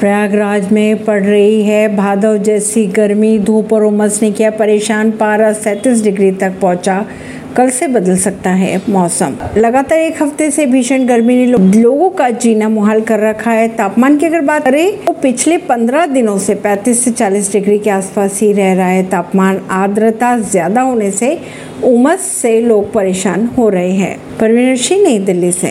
प्रयागराज में पड़ रही है भादव जैसी गर्मी धूप और उमस ने किया परेशान। पारा सैंतीस डिग्री तक पहुँचा। कल से बदल सकता है मौसम। लगातार एक हफ़्ते से भीषण गर्मी ने लो, लोगों का जीना मुहाल कर रखा है। तापमान की अगर बात करें तो पिछले पंद्रह दिनों से 35 से 40 डिग्री के आसपास ही रह रहा है तापमान। आर्द्रता ज़्यादा होने से उमस से लोग परेशान हो रहे हैं। परवीन सिंह नई दिल्ली से।